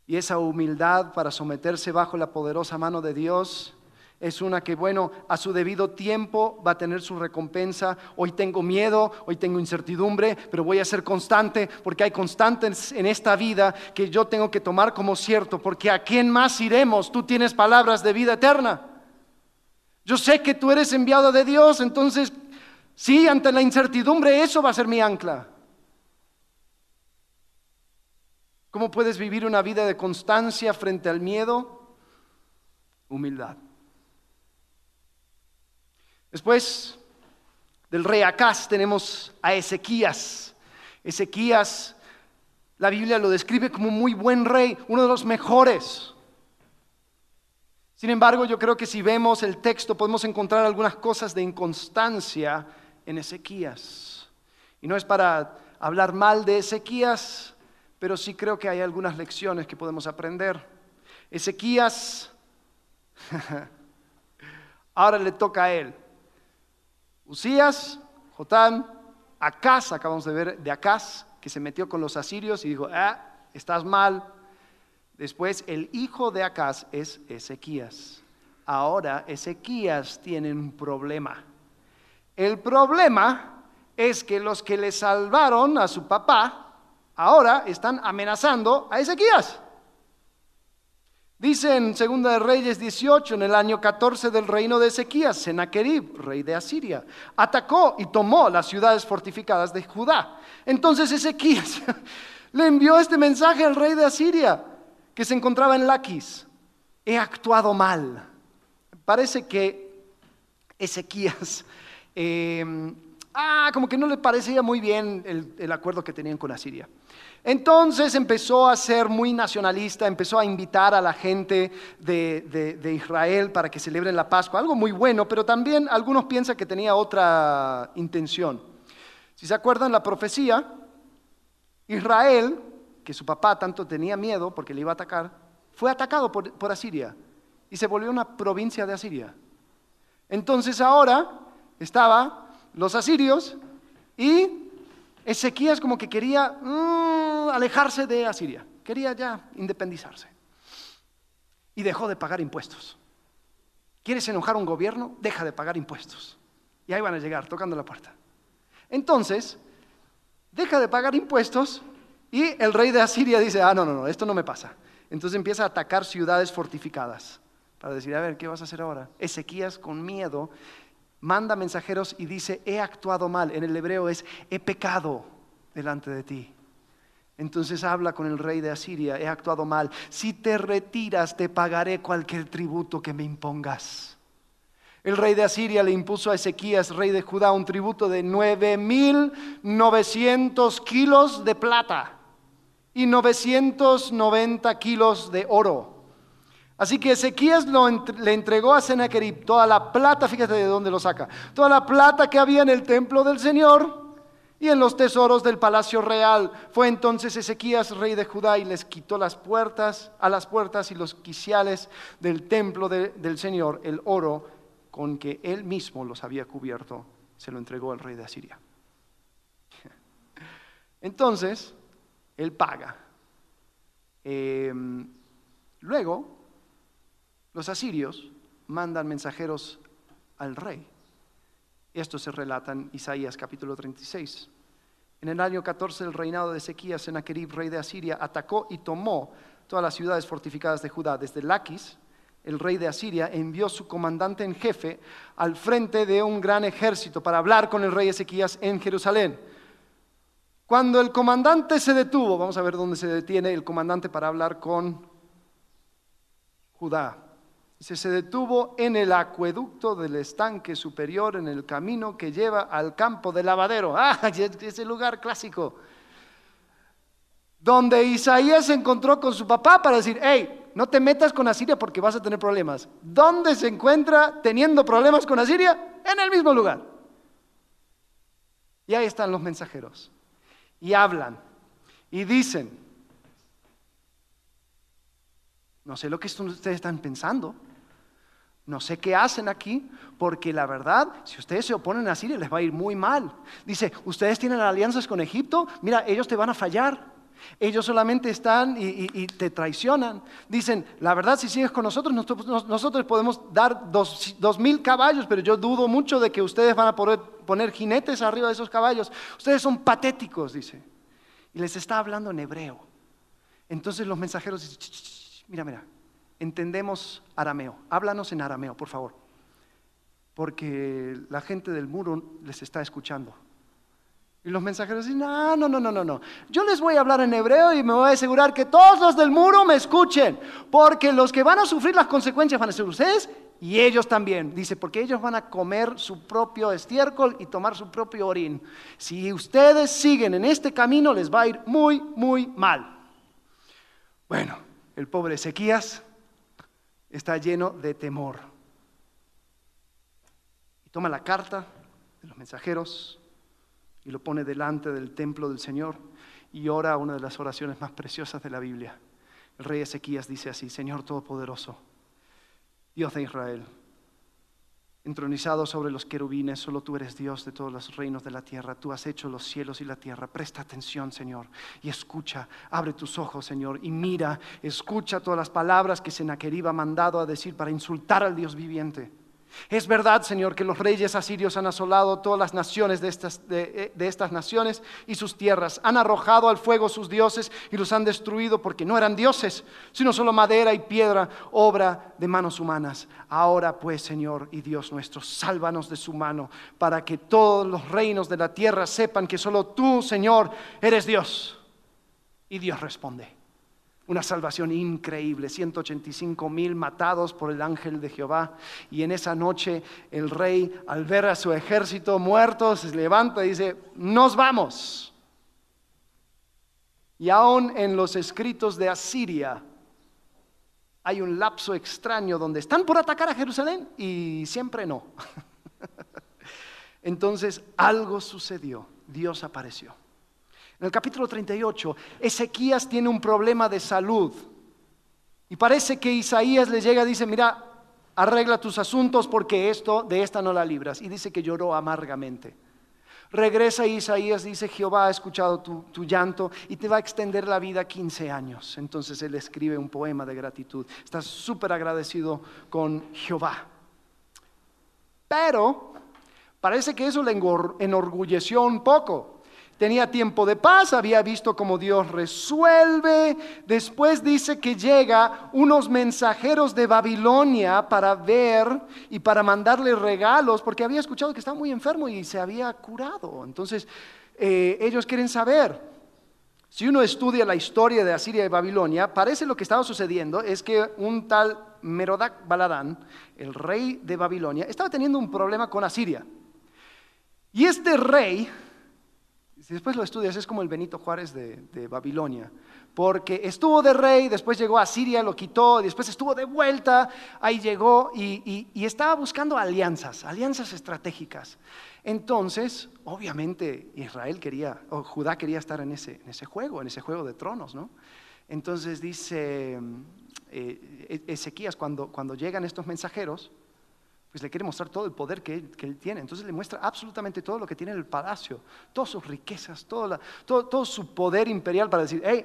Y esa humildad para someterse bajo la poderosa mano de Dios es una que, bueno, a su debido tiempo va a tener su recompensa. Hoy tengo miedo, hoy tengo incertidumbre, pero voy a ser constante porque hay constantes en esta vida que yo tengo que tomar como cierto, porque a quién más iremos? Tú tienes palabras de vida eterna. Yo sé que tú eres enviado de Dios, entonces, sí, ante la incertidumbre, eso va a ser mi ancla. ¿Cómo puedes vivir una vida de constancia frente al miedo? Humildad. Después del rey Acaz tenemos a Ezequías. Ezequías, la Biblia lo describe como muy buen rey, uno de los mejores. Sin embargo, yo creo que si vemos el texto podemos encontrar algunas cosas de inconstancia en Ezequías. Y no es para hablar mal de Ezequías, pero sí creo que hay algunas lecciones que podemos aprender. Ezequías, ahora le toca a él. Usías, Jotán, Acaz, acabamos de ver de Acaz, que se metió con los asirios y dijo, ah, estás mal. Después el hijo de Acaz es Ezequías. Ahora Ezequías tiene un problema. El problema es que los que le salvaron a su papá ahora están amenazando a Ezequías. Dice en Segunda de Reyes 18, en el año 14 del reino de Ezequías, Sennacherib, rey de Asiria, atacó y tomó las ciudades fortificadas de Judá. Entonces Ezequías le envió este mensaje al rey de Asiria, que se encontraba en Laquis. He actuado mal. Parece que Ezequías, em, ah, como que no le parecía muy bien el, acuerdo que tenían con Asiria. Entonces empezó a ser muy nacionalista, empezó a invitar a la gente de, Israel para que celebren la Pascua, algo muy bueno, pero también algunos piensan que tenía otra intención. Si se acuerdan la profecía, Israel, que su papá tanto tenía miedo porque le iba a atacar, fue atacado por, por Asiria y se volvió una provincia de Asiria. Entonces ahora estaba los asirios y Ezequías como que quería mm, alejarse de Asiria, quería ya independizarse. Y dejó de pagar impuestos. ¿Quieres enojar a un gobierno? Deja de pagar impuestos. Y ahí van a llegar tocando la puerta. Entonces, deja de pagar impuestos y el rey de Asiria dice, ah, no, no, no, esto no me pasa. Entonces empieza a atacar ciudades fortificadas para decir, a ver, ¿qué vas a hacer ahora? Ezequías con miedo manda mensajeros y dice, he actuado mal. En el hebreo es, he pecado delante de ti. Entonces habla con el rey de Asiria, he actuado mal. Si te retiras, te pagaré cualquier tributo que me impongas. El rey de Asiria le impuso a Ezequías, rey de Judá, un tributo de 9.900 kilos de plata y 990 kilos de oro. Así que Ezequías le entregó a Sennacherib toda la plata, fíjate de dónde lo saca, toda la plata que había en el templo del Señor y en los tesoros del palacio real. Fue entonces Ezequías, rey de Judá, y les quitó las puertas, a las puertas y los quiciales del templo del Señor, el oro con que él mismo los había cubierto, se lo entregó al rey de Asiria. Entonces, él paga. Em, luego, los asirios mandan mensajeros al rey. Esto se relata en Isaías capítulo 36. En el año 14 del reinado de Ezequías, Sennacherib, rey de Asiria, atacó y tomó todas las ciudades fortificadas de Judá, desde Laquis, el rey de Asiria, envió su comandante en jefe al frente de un gran ejército para hablar con el rey Ezequías en Jerusalén. Cuando el comandante se detuvo, vamos a ver dónde se detiene el comandante para hablar con Judá. Dice, se detuvo en el acueducto del estanque superior, en el camino que lleva al campo del lavadero. Ah, ese lugar clásico. Donde Isaías se encontró con su papá para decir, hey, no te metas con Asiria porque vas a tener problemas. ¿Dónde se encuentra teniendo problemas con Asiria? En el mismo lugar. Y ahí están los mensajeros. Y hablan. Y dicen, no sé lo que ustedes están pensando. No sé qué hacen aquí, porque la verdad, si ustedes se oponen a Siria, les va a ir muy mal. Dice, ustedes tienen alianzas con Egipto, mira, ellos te van a fallar. Ellos solamente están y, te traicionan. Dicen, la verdad, si sigues con nosotros, nosotros, podemos dar dos, dos, mil caballos, pero yo dudo mucho de que ustedes van a poder poner jinetes arriba de esos caballos. Ustedes son patéticos, dice. Y les está hablando en hebreo. Entonces los mensajeros dicen, mira, mira, entendemos arameo. Háblanos en arameo, por favor. Porque la gente del muro les está escuchando. Y los mensajeros dicen, no, no, no, no, no, no. Yo les voy a hablar en hebreo y me voy a asegurar que todos los del muro me escuchen. Porque los que van a sufrir las consecuencias van a ser ustedes y ellos también. Dice, porque ellos van a comer su propio estiércol y tomar su propio orín. Si ustedes siguen en este camino, les va a ir muy, muy mal. Bueno, el pobre Ezequías está lleno de temor. Y toma la carta de los mensajeros y lo pone delante del templo del Señor y ora una de las oraciones más preciosas de la Biblia. El rey Ezequías dice así, Señor Todopoderoso, Dios de Israel, entronizado sobre los querubines, solo tú eres Dios de todos los reinos de la tierra, tú has hecho los cielos y la tierra. Presta atención, Señor, y escucha, abre tus ojos, Señor, y mira, escucha todas las palabras que Sennacherib ha mandado a decir para insultar al Dios viviente. Es verdad, Señor, que los reyes asirios han asolado todas las naciones de estas, de, estas, naciones y sus tierras. Han arrojado al fuego sus dioses y los han destruido porque no eran dioses, sino solo madera y piedra, obra de manos humanas. Ahora pues, Señor y Dios nuestro, sálvanos de su mano para que todos los reinos de la tierra sepan que solo tú, Señor, eres Dios. Y Dios responde. Una salvación increíble, 185 mil matados por el ángel de Jehová. Y en esa noche el rey, al ver a su ejército muerto, se levanta y dice, nos vamos. Y aún en los escritos de Asiria hay un lapso extraño donde están por atacar a Jerusalén y siempre no. Entonces algo sucedió, Dios apareció. En el capítulo 38, Ezequías tiene un problema de salud. Y parece que Isaías le llega y dice, mira, arregla tus asuntos porque esto, de esta no la libras. Y dice que lloró amargamente. Regresa Isaías, dice, Jehová ha escuchado tu, tu, llanto y te va a extender la vida 15 años. Entonces él escribe un poema de gratitud. Está súper agradecido con Jehová. Pero parece que eso le enorgulleció un poco. Tenía tiempo de paz, había visto cómo Dios resuelve. Después dice que llega unos mensajeros de Babilonia para ver y para mandarle regalos, porque había escuchado que estaba muy enfermo y se había curado. Entonces, eh, ellos quieren saber. Si uno estudia la historia de Asiria y Babilonia, parece lo que estaba sucediendo es que un tal Merodac Baladán, el rey de Babilonia, estaba teniendo un problema con Asiria. Y este rey si después lo estudias, es como el Benito Juárez de, Babilonia, porque estuvo de rey, después llegó a Siria, lo quitó, después estuvo de vuelta, ahí llegó y, estaba buscando alianzas, alianzas estratégicas. Entonces, obviamente, Israel quería, o Judá quería estar en ese, juego, en ese juego de tronos, ¿no? Entonces dice eh, Ezequías, cuando llegan estos mensajeros, pues le quiere mostrar todo el poder que él, tiene. Entonces le muestra absolutamente todo lo que tiene en el palacio, todas sus riquezas, todo, todo, su poder imperial para decir, hey,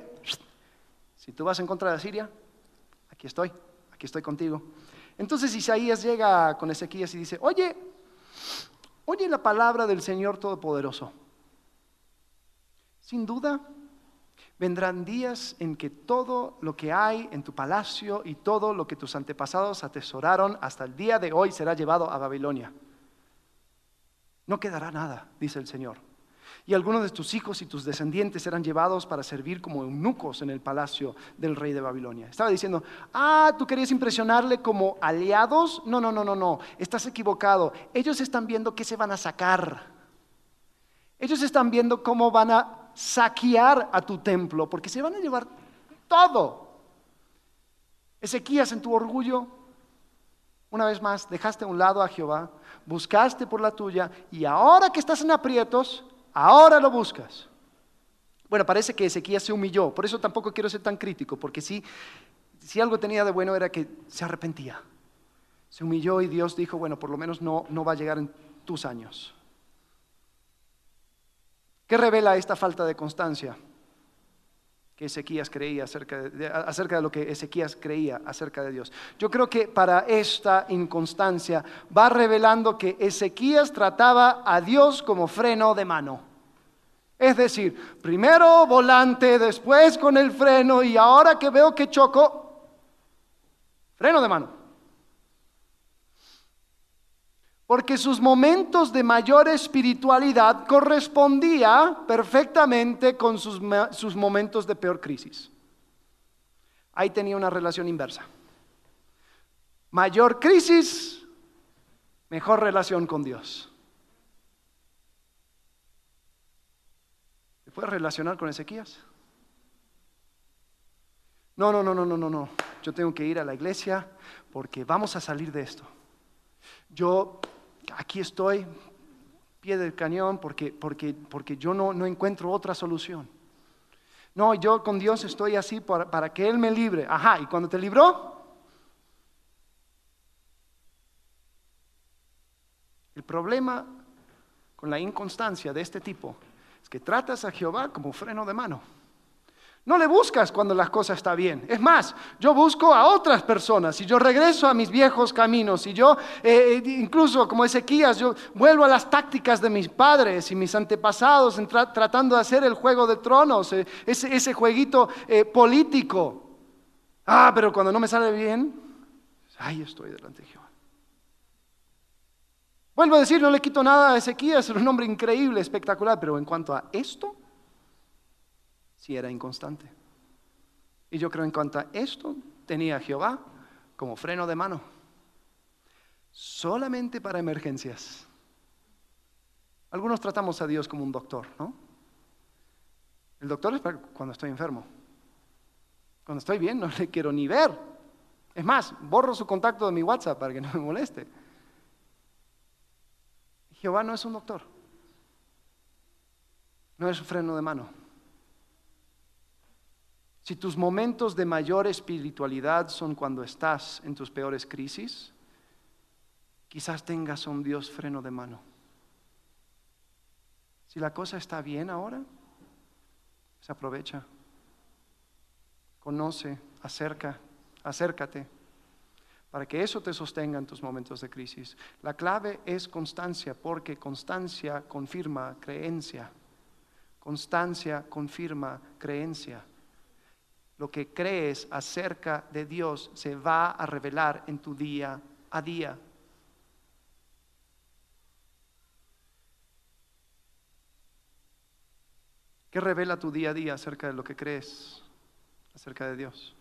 si tú vas en contra de Asiria, aquí estoy, aquí estoy contigo. Entonces Isaías llega con Ezequías y dice, oye, oye la palabra del Señor Todopoderoso. Sin duda, Vendrán días en que todo lo que hay en tu palacio y todo lo que tus antepasados atesoraron hasta el día de hoy será llevado a Babilonia. No quedará nada, dice el Señor. Y algunos de tus hijos y tus descendientes serán llevados para servir como eunucos en el palacio del rey de Babilonia. Estaba diciendo, ah, tú querías impresionarle como aliados. No, no, no, no, no, estás equivocado. Ellos están viendo qué se van a sacar. Ellos están viendo cómo van a saquear a tu templo, porque se van a llevar todo. Ezequías en tu orgullo, una vez más, dejaste a un lado a Jehová, buscaste por la tuya y ahora que estás en aprietos, ahora lo buscas. Bueno, parece que Ezequías se humilló, por eso tampoco quiero ser tan crítico, porque si, algo tenía de bueno era que se arrepentía. Se humilló y Dios dijo, bueno, por lo menos no, no va a llegar en tus años. ¿Qué revela esta falta de constancia que Ezequías creía acerca de, acerca de lo que Ezequías creía acerca de Dios? Yo creo que para esta inconstancia va revelando que Ezequías trataba a Dios como freno de mano. Es decir, primero volante, después con el freno y ahora que veo que choco, freno de mano. Porque sus momentos de mayor espiritualidad correspondía perfectamente con sus, sus, momentos de peor crisis. Ahí tenía una relación inversa. Mayor crisis, mejor relación con Dios. ¿Te puedes relacionar con Ezequías? No, no, no, no, no, no, no. Yo tengo que ir a la iglesia porque vamos a salir de esto. Yo aquí estoy, pie del cañón, porque, porque, porque yo no, no, encuentro otra solución. No, yo con Dios estoy así para, para que Él me libre. Ajá, ¿y cuando te libró? El problema con la inconstancia de este tipo es que tratas a Jehová como freno de mano. No le buscas cuando las cosas están bien. Es más, yo busco a otras personas y yo regreso a mis viejos caminos y yo, eh, eh, incluso como Ezequías, yo vuelvo a las tácticas de mis padres y mis antepasados tratando de hacer el juego de tronos, eh, ese, jueguito político. Ah, pero cuando no me sale bien, ahí estoy delante de Jehová. Vuelvo a decir, no le quito nada a Ezequías, es un hombre increíble, espectacular, pero en cuanto a esto, si era inconstante. Y yo creo en cuanto a esto, tenía Jehová como freno de mano. Solamente para emergencias. Algunos tratamos a Dios como un doctor, ¿no? El doctor es para cuando estoy enfermo. Cuando estoy bien no le quiero ni ver. Es más, borro su contacto de mi WhatsApp para que no me moleste. Jehová no es un doctor. No es un freno de mano. Si tus momentos de mayor espiritualidad son cuando estás en tus peores crisis, quizás tengas un Dios freno de mano. Si la cosa está bien ahora, se aprovecha. Conoce, acerca, acércate, para que eso te sostenga en tus momentos de crisis. La clave es constancia, porque constancia confirma creencia. Constancia confirma creencia lo que crees acerca de Dios se va a revelar en tu día a día. ¿Qué revela tu día a día acerca de lo que crees acerca de Dios?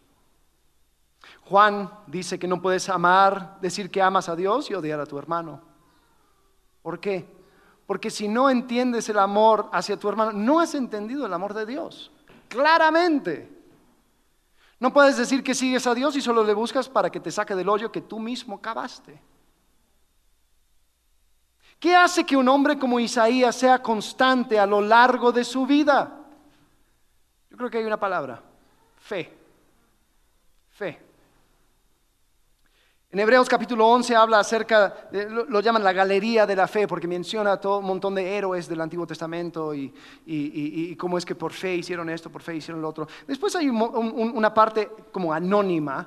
Juan dice que no puedes amar, decir que amas a Dios y odiar a tu hermano. ¿Por qué? Porque si no entiendes el amor hacia tu hermano, no has entendido el amor de Dios. Claramente. No puedes decir que sigues a Dios y solo le buscas para que te saque del hoyo que tú mismo cavaste. ¿Qué hace que un hombre como Isaías sea constante a lo largo de su vida? Yo creo que hay una palabra, fe. Fe. En Hebreos capítulo 11 habla acerca, lo, llaman la galería de la fe, porque menciona todo un montón de héroes del Antiguo Testamento y, cómo es que por fe hicieron esto, por fe hicieron lo otro. Después hay una parte como anónima,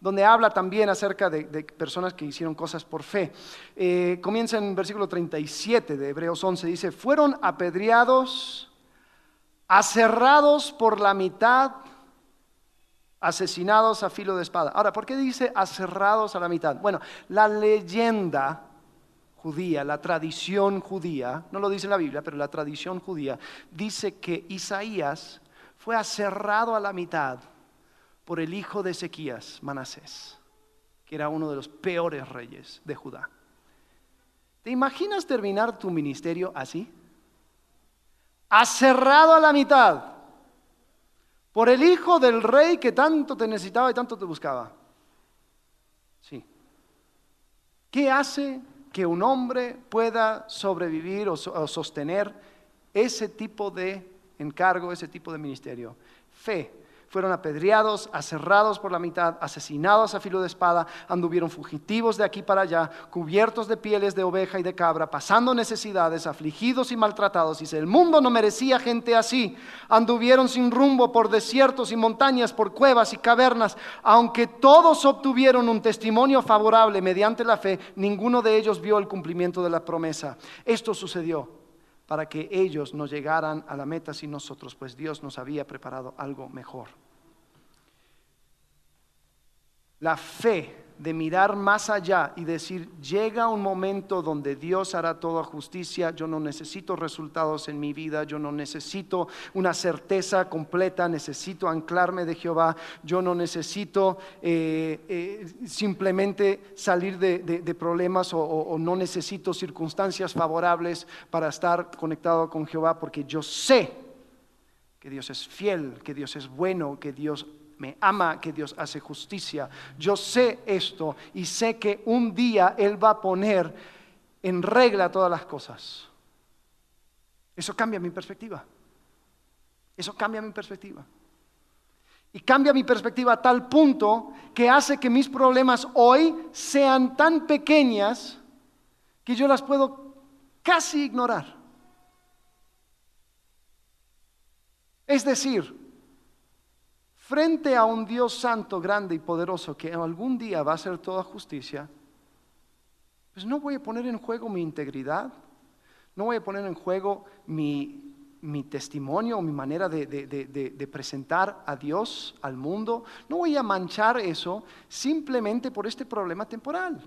donde habla también acerca de, personas que hicieron cosas por fe. Eh, comienza en versículo 37 de Hebreos 11, dice, fueron apedreados aserrados por la mitad, asesinados a filo de espada. Ahora, ¿por qué dice aserrados a la mitad? Bueno, la leyenda judía, la tradición judía, no lo dice la Biblia, pero la tradición judía, dice que Isaías fue aserrado a la mitad por el hijo de Ezequías, Manasés, que era uno de los peores reyes de Judá. ¿Te imaginas terminar tu ministerio así? Aserrado a la mitad por el hijo del rey que tanto te necesitaba y tanto te buscaba. Sí. ¿Qué hace que un hombre pueda sobrevivir o, sostener ese tipo de encargo, ese tipo de ministerio? Fe fueron apedreados, aserrados por la mitad, asesinados a filo de espada, anduvieron fugitivos de aquí para allá, cubiertos de pieles de oveja y de cabra, pasando necesidades, afligidos y maltratados. Dice, el mundo no merecía gente así. Anduvieron sin rumbo por desiertos y montañas, por cuevas y cavernas. Aunque todos obtuvieron un testimonio favorable mediante la fe, ninguno de ellos vio el cumplimiento de la promesa. Esto sucedió para que ellos no llegaran a la meta sin nosotros, pues Dios nos había preparado algo mejor. La fe de mirar más allá y decir, llega un momento donde Dios hará toda justicia, yo no necesito resultados en mi vida, yo no necesito una certeza completa, necesito anclarme de Jehová, yo no necesito eh, eh, simplemente salir de, problemas o no necesito circunstancias favorables para estar conectado con Jehová, porque yo sé que Dios es fiel, que Dios es bueno, que Dios me ama, que Dios hace justicia. Yo sé esto y sé que un día Él va a poner en regla todas las cosas. Eso cambia mi perspectiva. Eso cambia mi perspectiva. Y cambia mi perspectiva a tal punto que hace que mis problemas hoy sean tan pequeñas que yo las puedo casi ignorar. Es decir, frente a un Dios santo, grande y poderoso que algún día va a hacer toda justicia, pues no voy a poner en juego mi integridad, no voy a poner en juego mi, testimonio, mi manera de, de, presentar a Dios al mundo, no voy a manchar eso simplemente por este problema temporal.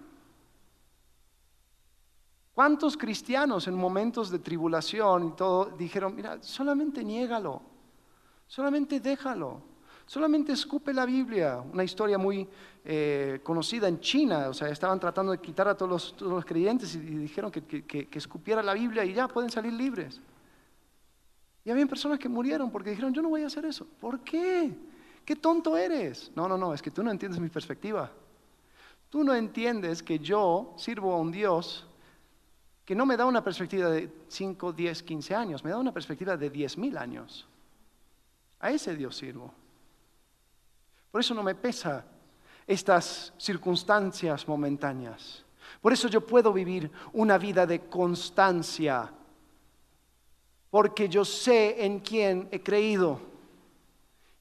¿Cuántos cristianos en momentos de tribulación y todo dijeron, mira, solamente niégalo, solamente déjalo? Solamente escupe la Biblia, una historia muy eh, conocida en China, o sea, estaban tratando de quitar a todos los, creyentes y, dijeron que, que, escupiera la Biblia y ya pueden salir libres. Y había personas que murieron porque dijeron, yo no voy a hacer eso. ¿Por qué? ¿Qué tonto eres? No, no, no, es que tú no entiendes mi perspectiva. Tú no entiendes que yo sirvo a un Dios que no me da una perspectiva de 5, 10, 15 años, me da una perspectiva de 10 mil años. A ese Dios sirvo. Por eso no me pesa estas circunstancias momentáneas. Por eso yo puedo vivir una vida de constancia, porque yo sé en quién he creído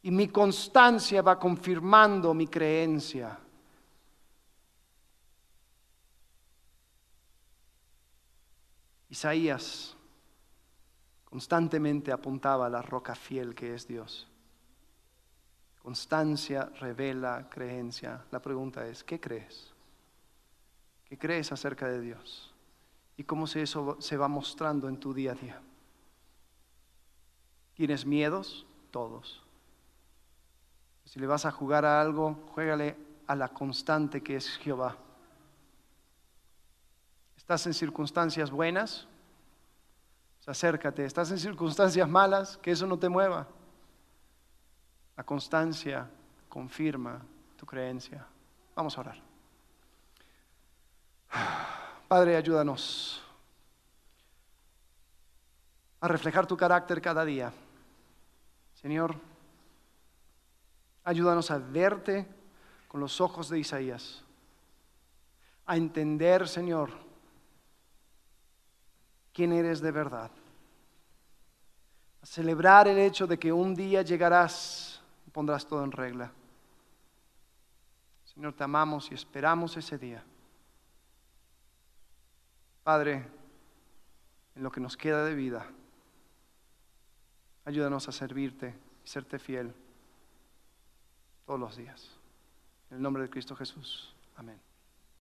y mi constancia va confirmando mi creencia. Isaías constantemente apuntaba a la roca fiel que es Dios. Constancia revela creencia. La pregunta es, ¿qué crees? ¿Qué crees acerca de Dios? ¿Y cómo se eso se va mostrando en tu día a día? ¿Tienes miedos? Todos. Si le vas a jugar a algo, juégale a la constante que es Jehová. ¿Estás en circunstancias buenas? acércate. ¿Estás en circunstancias malas? Que eso no te mueva. La constancia confirma tu creencia. Vamos a orar. Padre, ayúdanos a reflejar tu carácter cada día. Señor, ayúdanos a verte con los ojos de Isaías, a entender, Señor, quién eres de verdad, a celebrar el hecho de que un día llegarás pondrás todo en regla. Señor, te amamos y esperamos ese día. Padre, en lo que nos queda de vida, Ayúdanos a servirte y serte fiel todos los días. En el nombre de Cristo Jesús. Amén.